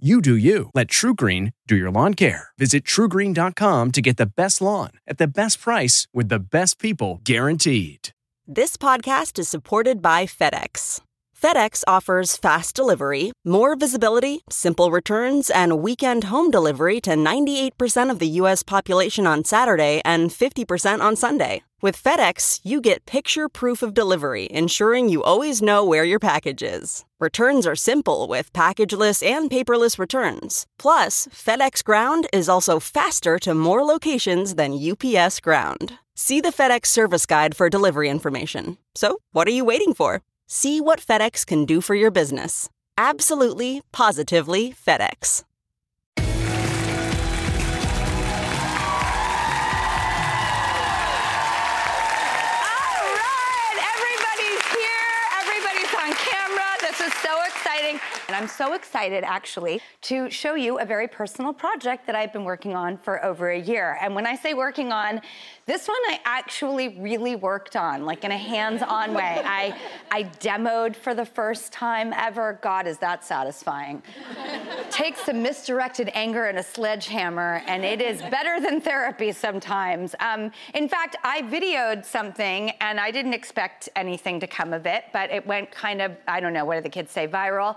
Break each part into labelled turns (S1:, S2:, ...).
S1: You do you. Let TruGreen do your lawn care. Visit trugreen.com to get the best lawn at the best price with the best people guaranteed.
S2: This podcast is supported by FedEx. FedEx offers fast delivery, more visibility, simple returns, and weekend home delivery to 98% of the U.S. population on Saturday and 50% on Sunday. With FedEx, you get picture proof of delivery, ensuring you always know where your package is. Returns are simple with packageless and paperless returns. Plus, FedEx Ground is also faster to more locations than UPS Ground. See the FedEx service guide for delivery information. So, what are you waiting for? See what FedEx can do for your business. Absolutely, positively FedEx.
S3: Exciting. And I'm so excited, actually, to show you a very personal project that I've been working on for over a year. And when I say working on, this one I actually really worked on, like in a hands-on way. I, I demoed for the first time ever. God, is that satisfying. Takes some misdirected anger and a sledgehammer, and it is better than therapy sometimes. Um, in fact, I videoed something, and I didn't expect anything to come of it, but it went kind of, I don't know, what do the kids say, viral?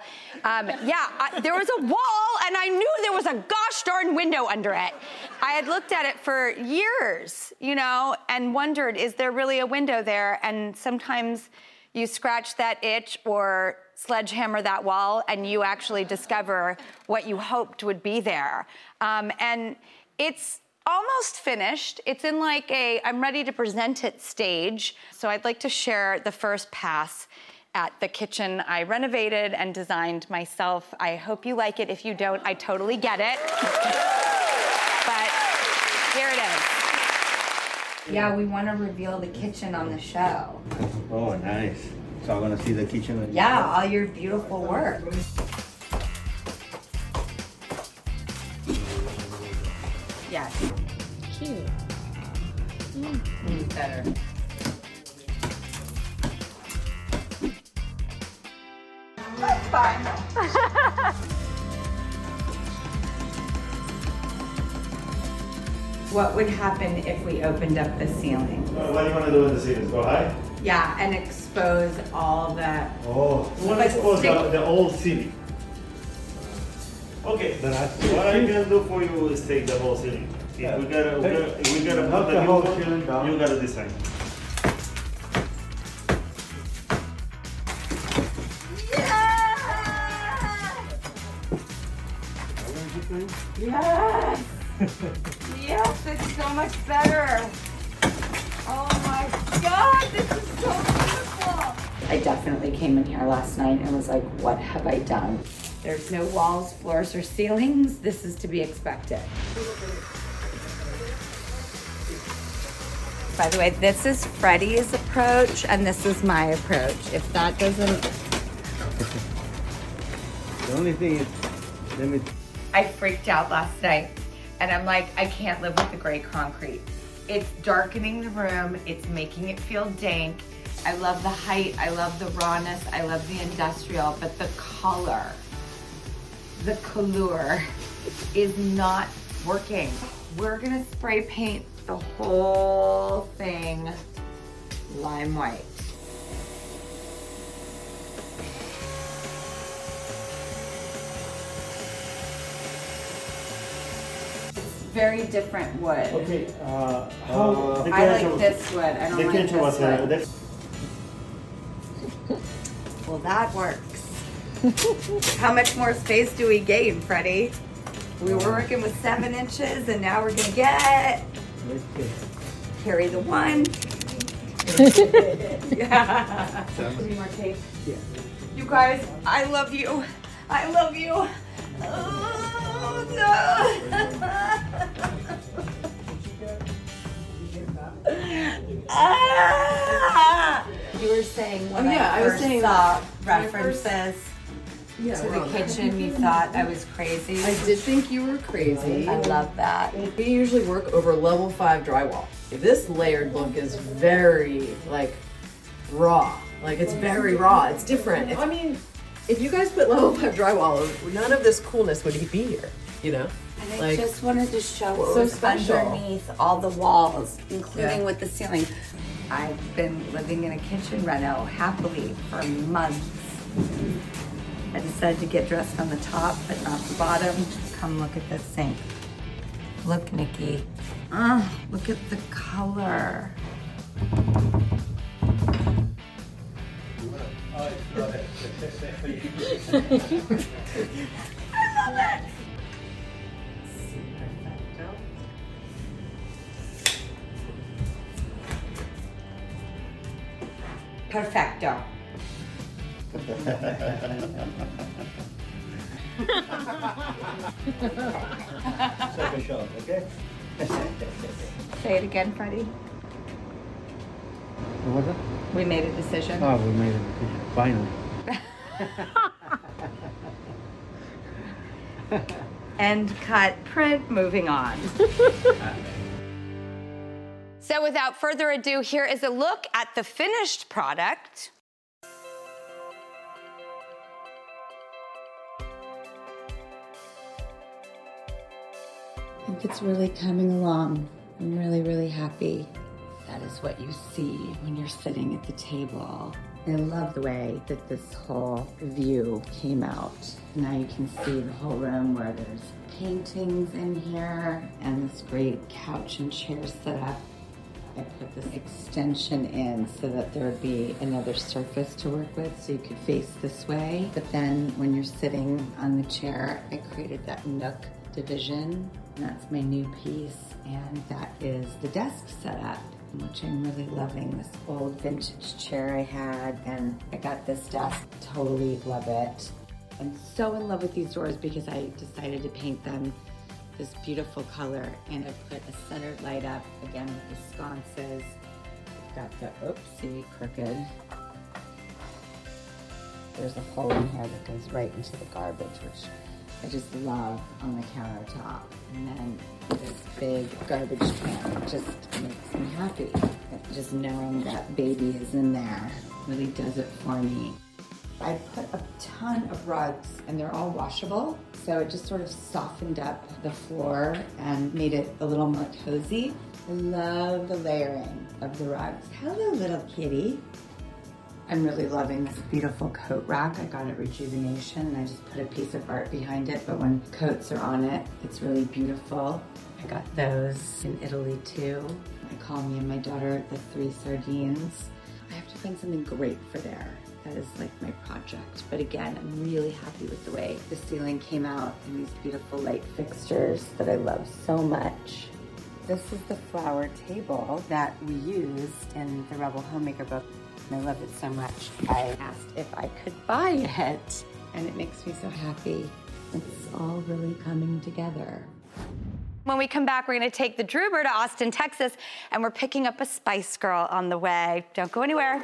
S3: Um, yeah, I, there was a wall, and I knew there was a gosh darn window under it. I had looked at it for years, you know, and wondered, is there really a window there? And sometimes you scratch that itch or sledgehammer that wall, and you actually discover what you hoped would be there. Um, and it's almost finished. It's in like a I'm ready to present it stage. So I'd like to share the first pass at the kitchen I renovated and designed myself. I hope you like it. If you don't, I totally get it. but here it is. Yeah, we want to reveal the kitchen on the show.
S4: Oh, nice. So I'm gonna see the kitchen. and-
S3: Yeah, all your beautiful work. Yes. Cute. Mm. Better. Fine. What would happen if we opened up the ceiling?
S4: Uh, What do you wanna do with the ceilings? Go high?
S3: Yeah, and expose all the.
S4: Oh, you wanna expose the,
S3: stick-
S4: the old ceiling. Okay, then I, what I can do for you is take the whole ceiling. If we gotta, we gotta, if we gotta
S5: Knock
S4: put
S5: the
S4: the
S5: whole
S4: new
S5: ceiling down.
S4: you gotta design.
S3: Yes! yes, it's so much better. Oh my god, this is so beautiful. I definitely came in here last night and was like, what have I done? There's no walls, floors, or ceilings. This is to be expected. By the way, this is Freddie's approach and this is my approach. If that doesn't
S4: The only thing is, let me,
S3: I freaked out last night and I'm like, I can't live with the gray concrete. It's darkening the room, it's making it feel dank. I love the height, I love the rawness, I love the industrial, but the color, the color is not working. We're gonna spray paint the whole thing lime white. Very different wood.
S4: okay, uh, how?
S5: Uh,
S3: I like this wood. I don't like
S4: can show
S3: this
S4: uh,
S3: wood.
S4: they-
S3: Well, that works. How much more space do we gain, Freddie? We were working with seven inches and now we're gonna get, carry the one. Yeah. Any more tape? You guys, I love you. I love you. No. Ah! You were saying when
S5: Oh, yeah,
S3: I
S5: I was
S3: first
S5: saying
S3: saw
S5: when I first-
S3: references
S5: Yeah,
S3: to the kitchen, you thought I was crazy.
S5: I did think you were crazy.
S3: I love that.
S5: We usually work over level five drywall. This layered look is very like raw. Like it's very raw. It's different. I mean, if you guys put level five drywall, none of this coolness would be here. You know,
S3: And I
S5: like
S3: just wanted to show what
S5: so
S3: was
S5: special.
S3: underneath all the walls, including
S5: Yeah.
S3: with the ceiling. I've been living in a kitchen reno happily for months. I decided to get dressed on the top, but not the bottom. Come look at this sink. Look, Nikki. Ugh, look at the color. I love it. Perfecto.
S4: Second shot, okay?
S3: Say it again, Freddie.
S6: What was it?
S3: We made a decision.
S6: Oh, we made a decision, finally.
S3: End cut print, moving on. so without further ado, here is a look at the finished product.
S7: I think it's really coming along. I'm really, really happy. That is what you see when you're sitting at the table. I love the way that this whole view came out. Now you can see the whole room where there's paintings in here and this great couch and chair set up. I put this extension in so that there would be another surface to work with so you could face this way. But then when you're sitting on the chair, I created that nook division. That's my new piece. And that is the desk setup, which I'm really loving. This old vintage chair I had, and I got this desk. Totally love it. I'm so in love with these doors because I decided to paint them this beautiful color and I put a centered light up again with the sconces. I've got the oopsie crooked. There's a hole in here that goes right into the garbage, which I just love on the countertop. And then this big garbage can just makes me happy. Just knowing that baby is in there really does it for me. I put a ton of rugs and they're all washable. So it just sort of softened up the floor and made it a little more cozy. I love the layering of the rugs. Hello, little kitty. I'm really loving this beautiful coat rack. I got it Rejuvenation and I just put a piece of art behind it, but when coats are on it, it's really beautiful. I got those in Italy too. I call me and my daughter the three sardines. I have to find something great for there. That is like my project. But again, I'm really happy with the way the ceiling came out and these beautiful light fixtures that I love so much. This is the flower table that we used in the Rebel Homemaker book. I love it so much. I asked if I could buy it, and it makes me so happy. It's all really coming together.
S3: When we come back, we're going to take the Drewber to Austin, Texas, and we're picking up a Spice Girl on the way. Don't go anywhere.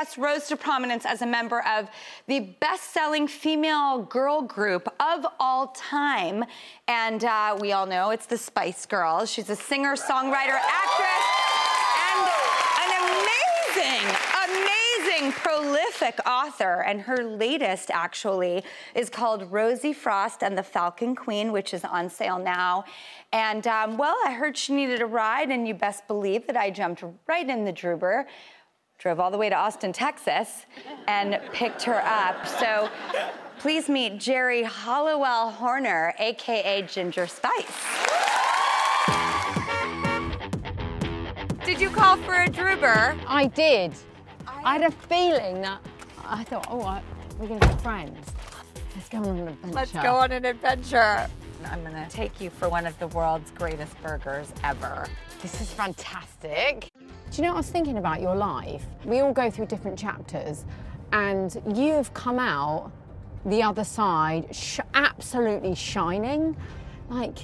S3: Guest rose to prominence as a member of the best selling female girl group of all time. And uh, we all know it's the Spice Girls. She's a singer, songwriter, actress, and an amazing, amazing, prolific author. And her latest, actually, is called Rosie Frost and the Falcon Queen, which is on sale now. And um, well, I heard she needed a ride, and you best believe that I jumped right in the Drewber, drove all the way to Austin, Texas, and picked her up. So please meet Geri Halliwell Horner, AKA Ginger Spice. Did you call for a Drewber?
S8: I did. I had a feeling that I thought, oh, we're going to be friends. Let's go on an adventure.
S3: Let's go on an adventure. I'm gonna take you for one of the world's greatest burgers ever.
S8: This is fantastic. Do you know what I was thinking about your life? We all go through different chapters, and you've come out the other side sh- absolutely shining. Like,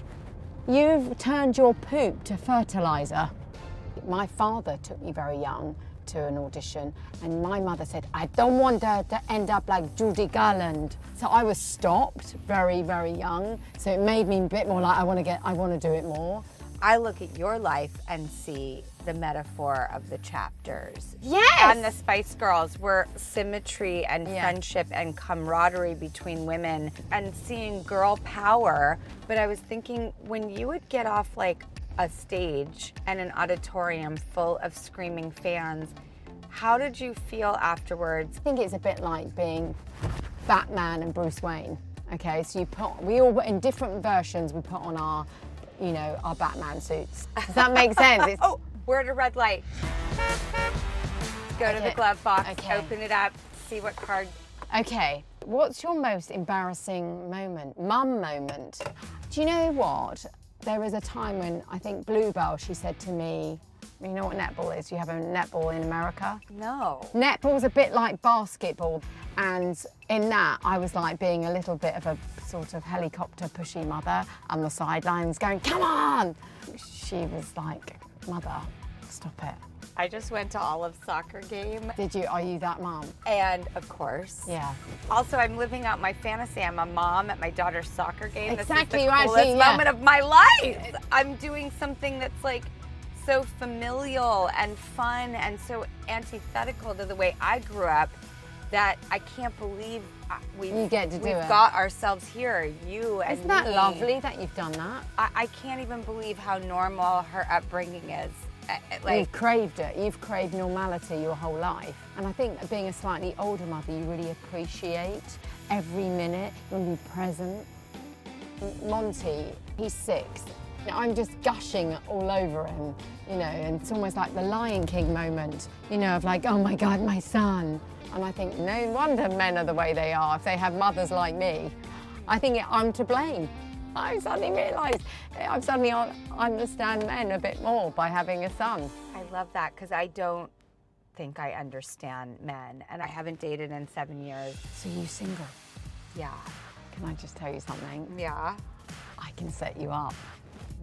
S8: you've turned your poop to fertilizer. My father took me very young to an audition, and my mother said, I don't want her to end up like Judy Garland. So I was stopped very, very young. So it made me a bit more like, I want to get, I want to do it more.
S3: I look at your life and see the metaphor of the chapters.
S8: Yes!
S3: And the Spice Girls were symmetry and
S8: Yeah.
S3: friendship and camaraderie between women and seeing girl power. But I was thinking when you would get off like a stage and an auditorium full of screaming fans, how did you feel afterwards?
S8: I think it's a bit like being Batman and Bruce Wayne. Okay, so you put, we all, were in different versions, we put on our, you know, our Batman suits. Does that make sense? It's,
S3: Oh, we're at a red light. Go to the glove box,
S8: Okay.
S3: open it up, see what card.
S8: Okay, what's your most embarrassing moment? Mum moment. Do you know what? There was a time when I think Bluebell, she said to me, you know what netball is? You have a netball in America?
S3: No.
S8: Netball's a bit like basketball, and in that, I was like being a little bit of a sort of helicopter pushy mother on the sidelines going, come on! She was like, mother, stop it.
S3: I just went to Olive's soccer game.
S8: Did you, are you that mom?
S3: And of course.
S8: Yeah.
S3: Also, I'm living out my fantasy. I'm a mom at my daughter's soccer game.
S8: Exactly,
S3: This is the coolest
S8: yeah.
S3: moment of my life. I'm doing something that's like so familial and fun and so antithetical to the way I grew up that I can't believe uh, we've,
S8: You get to do
S3: we've
S8: it.
S3: got ourselves here. You and
S8: Isn't that
S3: me.
S8: lovely that you've done that?
S3: I, I can't even believe how normal her upbringing is. Uh, uh, Like,
S8: You've craved it. You've craved normality your whole life. And I think being a slightly older mother, you really appreciate every minute, you want to be present. Monty, he's six. I'm just gushing all over him, you know, and it's almost like the Lion King moment, you know, of like, oh my God, my son. And I think, no wonder men are the way they are if they have mothers like me. I think I'm to blame. I suddenly realised I've suddenly un- understand men a bit more by having a son.
S3: I love that because I don't think I understand men, and I haven't dated in seven years.
S8: So you single?
S3: Yeah.
S8: Can I just tell you something?
S3: Yeah.
S8: I can set you up.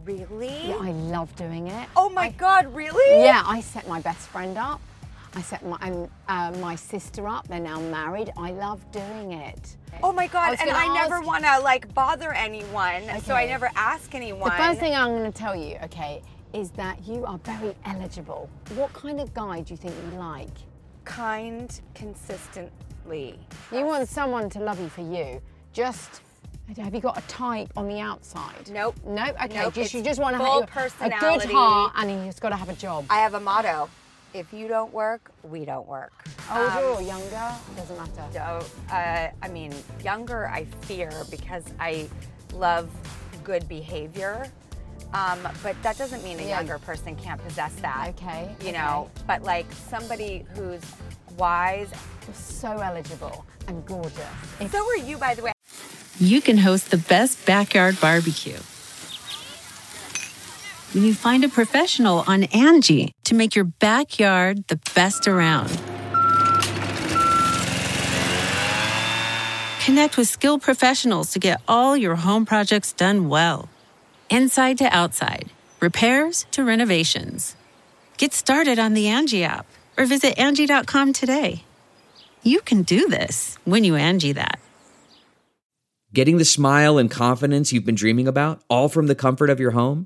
S3: Really?
S8: Yeah, I love doing it.
S3: Oh my God, really?
S8: Yeah, I set my best friend up. I set my um, uh, my sister up. They're now married. I love doing it.
S3: Oh my God,
S8: was
S3: and I never want to like bother anyone, so I never ask anyone.
S8: The first thing I'm going to tell you, okay, is that you are very eligible. What kind of guy do you think you like?
S3: kind, consistently.
S8: You want someone to love you for you. Just Have you got a type on the outside?
S3: Nope.
S8: No. Okay.
S3: Nope,
S8: just, you just want to have a good heart, and he's got to have a job.
S3: I have a motto. If you don't work, we don't work.
S8: Older
S3: Um,
S8: or younger? Doesn't matter.
S3: So, uh, I mean, younger I fear because I love good behavior. Um, but that doesn't mean a
S8: Yeah.
S3: younger person can't possess that.
S8: Okay,
S3: You know, but like somebody who's wise.
S8: So eligible and gorgeous.
S3: So are you, by the way.
S9: you can host the best backyard barbecue. When you find a professional on Angie to make your backyard the best around. Connect with skilled professionals to get all your home projects done well. Inside to outside, repairs to renovations. Get started on the Angie app or visit Angie.com today. You can do this when you Angie that.
S10: Getting the smile and confidence you've been dreaming about, all from the comfort of your home,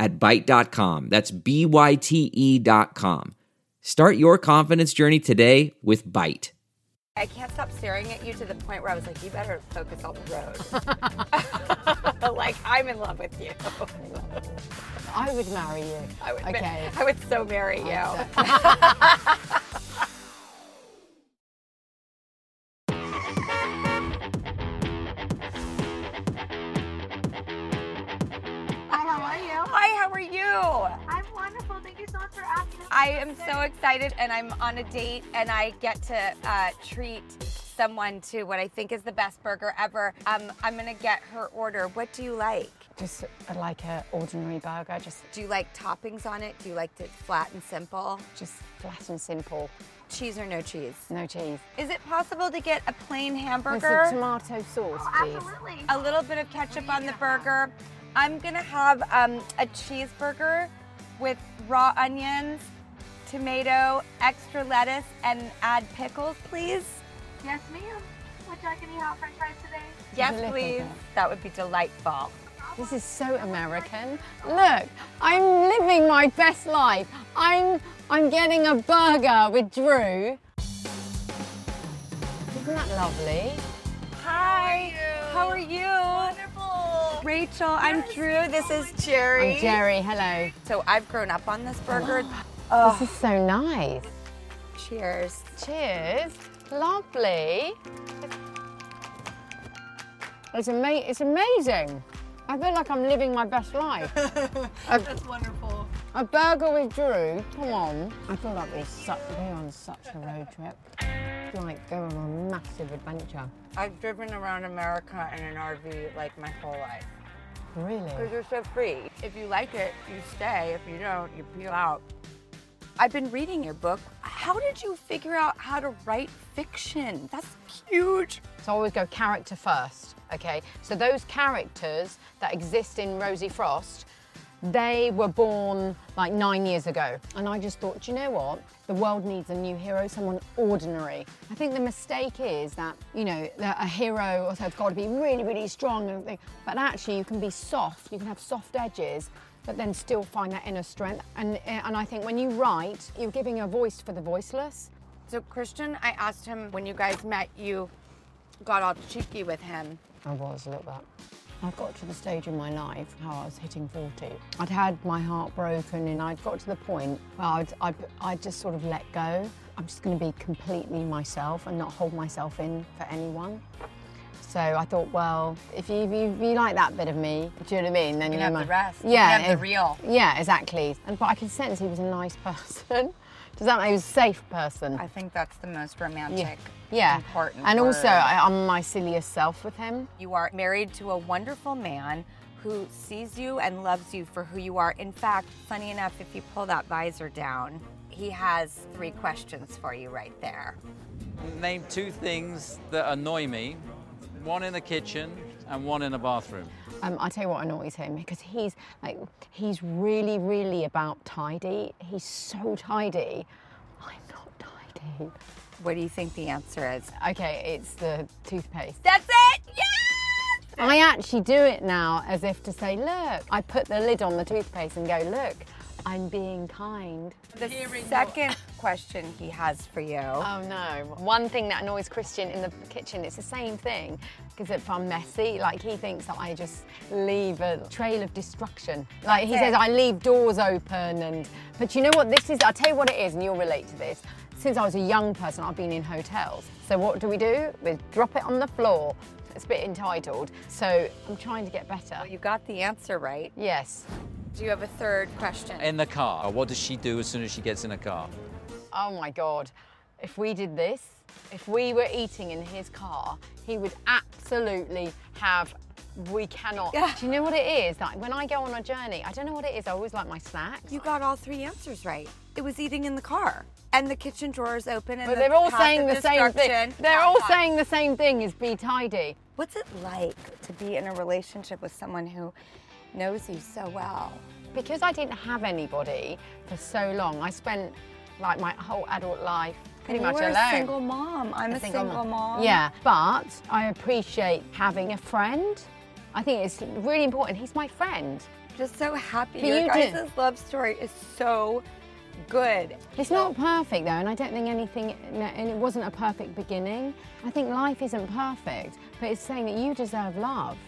S10: at Byte.com. That's B-Y-T-E E dot com. Start your confidence journey today with Byte.
S3: I can't stop staring at you to the point where I was like, you better focus on the road. like, I'm in love with you.
S8: I would marry you.
S3: I would,
S8: Okay.
S3: I would so marry you. I am so excited, and I'm on a date, and I get to uh, treat someone to what I think is the best burger ever. Um, I'm gonna get her order. What do you like?
S8: Just uh, like an ordinary burger, just
S3: Do you like toppings on it? Do you like it flat and simple?
S8: just flat and simple.
S3: Cheese or no cheese?
S8: No cheese.
S3: Is it possible to get a plain
S8: With
S3: hamburger?
S8: some tomato sauce, please.
S11: Absolutely.
S3: a little bit of ketchup on the burger. I'm gonna have um, a cheeseburger with raw onions, tomato, extra lettuce, and add pickles, please.
S11: Yes, ma'am. Would you like any hot french fries today?
S3: Yes, please.
S8: bit.
S3: That would be delightful.
S8: This is so American. Look, I'm living my best life. I'm I'm getting a burger with Drew. Isn't that lovely?
S3: Hi. How are you? Wonderful. Rachel, I'm Drew. This is Geri.
S8: I'm Geri. Hello.
S3: So I've grown up on this burger.
S8: Oh, this is so nice.
S3: Cheers.
S8: Cheers. Lovely. It's ama- It's amazing. I feel like I'm living my best life.
S3: That's wonderful.
S8: A burger with Drew. Come on. I feel like we're, su- we're on such a road trip. Like going on a massive adventure.
S3: I've driven around America in an RV like my whole life.
S8: Really?
S3: Because you're so free. If you like it, you stay. If you don't, you peel out. I've been reading your book. How did you figure out how to write fiction? That's huge.
S8: So I always go character first, okay? So those characters that exist in Rosie Frost, they were born like nine years ago. And I just thought, do you know what? The world needs a new hero, someone ordinary. I think the mistake is that, you know, that a hero also has got to be really, really strong. and. But actually, you can be soft, you can have soft edges, but then still find that inner strength. And, eh, and I think when you write, you're giving a voice for the voiceless.
S3: So, Christian, I asked him when you guys met, you got all cheeky with him.
S8: I was a little bit. I got to the stage in my life how I was hitting 40. I'd had my heart broken and I'd got to the point where I'd, I'd, I'd just sort of let go. I'm just going to be completely myself and not hold myself in for anyone. So I thought, well, if you, if you, if you like that bit of me, do you know what I mean? Then
S3: You
S8: you
S3: have
S8: might-
S3: the rest. You
S8: Yeah,
S3: have the real.
S8: Yeah, exactly. And but I could sense he was a nice person. Does that mean he was a safe person?
S3: I think that's the most romantic,
S8: yeah.
S3: important
S8: And also. I, I'm my silliest self with him.
S3: You are married to a wonderful man who sees you and loves you for who you are. In fact, funny enough, if you pull that visor down, he has three questions for you right there.
S12: Name two things that annoy me one in the kitchen and one in the bathroom.
S8: Um, I tell you what annoys him because he's like he's really, really about tidy. He's so tidy. I'm not tidy.
S3: What do you think the answer is?
S8: Okay, it's the toothpaste.
S3: That's it. Yes.
S8: I actually do it now as if to say, look. I put the lid on the toothpaste and go, look. I'm being kind.
S3: The second question he has for you.
S8: Oh no. One thing that annoys Christian in the kitchen, it's the same thing. Because if I'm messy, like he thinks that I just leave a trail of destruction. Like he
S3: That's
S8: says. I leave doors open and but you know what this is? I'll tell you what it is and you'll relate to this. Since I was a young person, I've been in hotels. So what do we do? We drop it on the floor. It's a bit entitled. So I'm trying to get better.
S3: You got the answer right.
S8: Yes.
S3: Do you have a third question?
S12: In the car, uh, what does she do as soon as she gets in a car?
S8: Oh my God. If we did this, if we were eating in his car, he would absolutely have. We cannot.
S3: Yeah.
S8: Do you know what it is? Like when I go on a journey, I don't know what it is. I always like my snacks.
S3: You got all three answers right. It was eating in the car. And the kitchen drawer is open and
S8: But
S3: the
S8: they're all saying the same thing. They're all saying the same thing is be tidy.
S3: What's it like to be in a relationship with someone who knows you so well?
S8: Because I didn't have anybody for so long, I spent like my whole adult life pretty much
S3: were a
S8: alone.
S3: single mom. I'm a single mom.
S8: Yeah, but I appreciate having a friend. I think it's really important. He's my friend.
S3: Just so happy.
S8: But
S3: Your
S8: you
S3: guys'
S8: did-
S3: love story is so good.
S8: It's not perfect though, and I don't think anything, and it wasn't a perfect beginning. I think life isn't perfect, but it's saying that you deserve love.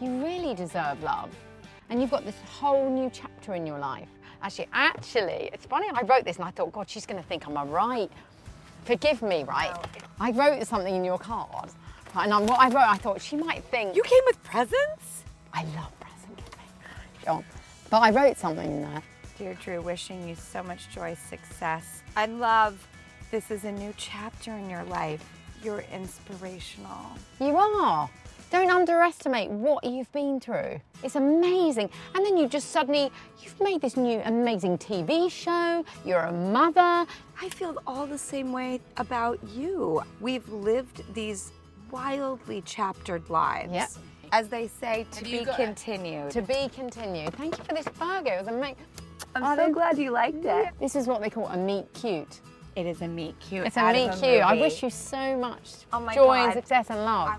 S8: You really deserve love. And you've got this whole new chapter in your life. Actually, actually, it's funny, I wrote this and I thought, God, she's gonna think I'm a right. Forgive me, right? Oh, I wrote something in your card, and I- what I wrote, I thought she might think.
S3: You came with presents?
S8: I love present giving. On. But I wrote something in there.
S3: Dear Drew, wishing you so much joy, success. I love this is a new chapter in your life. You're inspirational.
S8: You are. Don't underestimate what you've been through. It's amazing. And then you just suddenly, you've made this new amazing TV show, you're a mother.
S3: I feel all the same way about you. We've lived these wildly chaptered lives.
S8: Yep.
S3: As they say, to be
S8: you got-
S3: continued.
S8: To be continued. Thank you for this burger. It was amazing.
S3: I'm so glad you liked it.
S8: This is what they call a meat cute.
S3: It is a meet cute.
S8: It's a
S3: out
S8: meet cute. I wish you so much
S3: Oh my
S8: joy and success and love.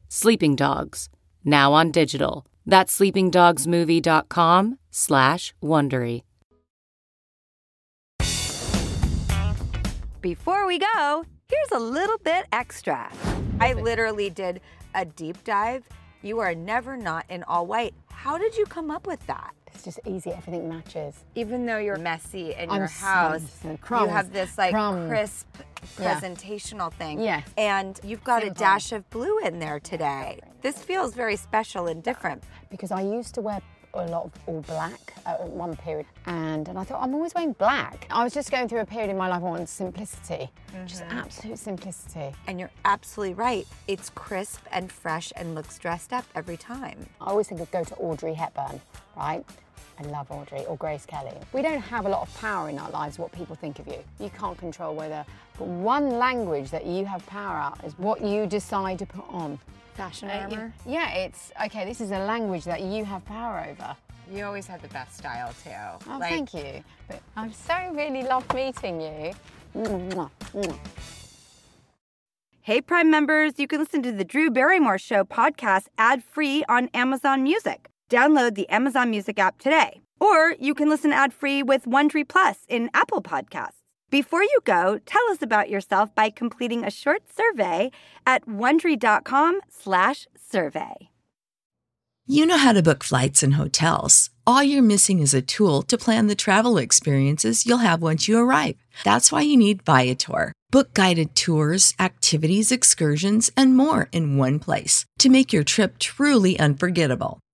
S13: Sleeping Dogs, now on digital. That's sleepingdogsmovie.com slash Wondery.
S3: Before we go, here's a little bit extra. I literally did a deep dive. You are never not in all white. How did you come up with that?
S8: It's just easy. Everything matches.
S3: Even though you're messy in
S8: I'm
S3: your house,
S8: so
S3: you have this like
S8: crumbs.
S3: crisp
S8: Yeah.
S3: presentational thing.
S8: Yes.
S3: And you've got
S8: Simple.
S3: a dash of blue in there today. This feels very special and different.
S8: because I used to wear a lot of all black at one period, and, and I thought I'm always wearing black. I was just going through a period in my life I wanted simplicity, just
S3: Mhm.
S8: absolute simplicity.
S3: And you're absolutely right. It's crisp and fresh and looks dressed up every time.
S8: I always think of go to Audrey Hepburn, right? I love Audrey or Grace Kelly. We don't have a lot of power in our lives, what people think of you. You can't control whether, but one language that you have power at is what you decide to put on.
S3: Fashion
S8: Uh,
S3: armor?
S8: yeah, it's okay. This is a language that you have power over.
S3: You always had the best style too.
S8: Oh,
S3: Like-
S8: thank you. But I so really loved meeting you. Mwah, mwah.
S3: Hey, Prime members, you can listen to the Drew Barrymore Show podcast ad free on Amazon Music. Download the Amazon Music app today. Or you can listen ad free with Wondery Plus in Apple Podcasts. Before you go, tell us about yourself by completing a short survey at wondery.com/survey.
S14: You know how to book flights and hotels. All you're missing is a tool to plan the travel experiences you'll have once you arrive. That's why you need Viator. Book guided tours, activities, excursions, and more in one place to make your trip truly unforgettable.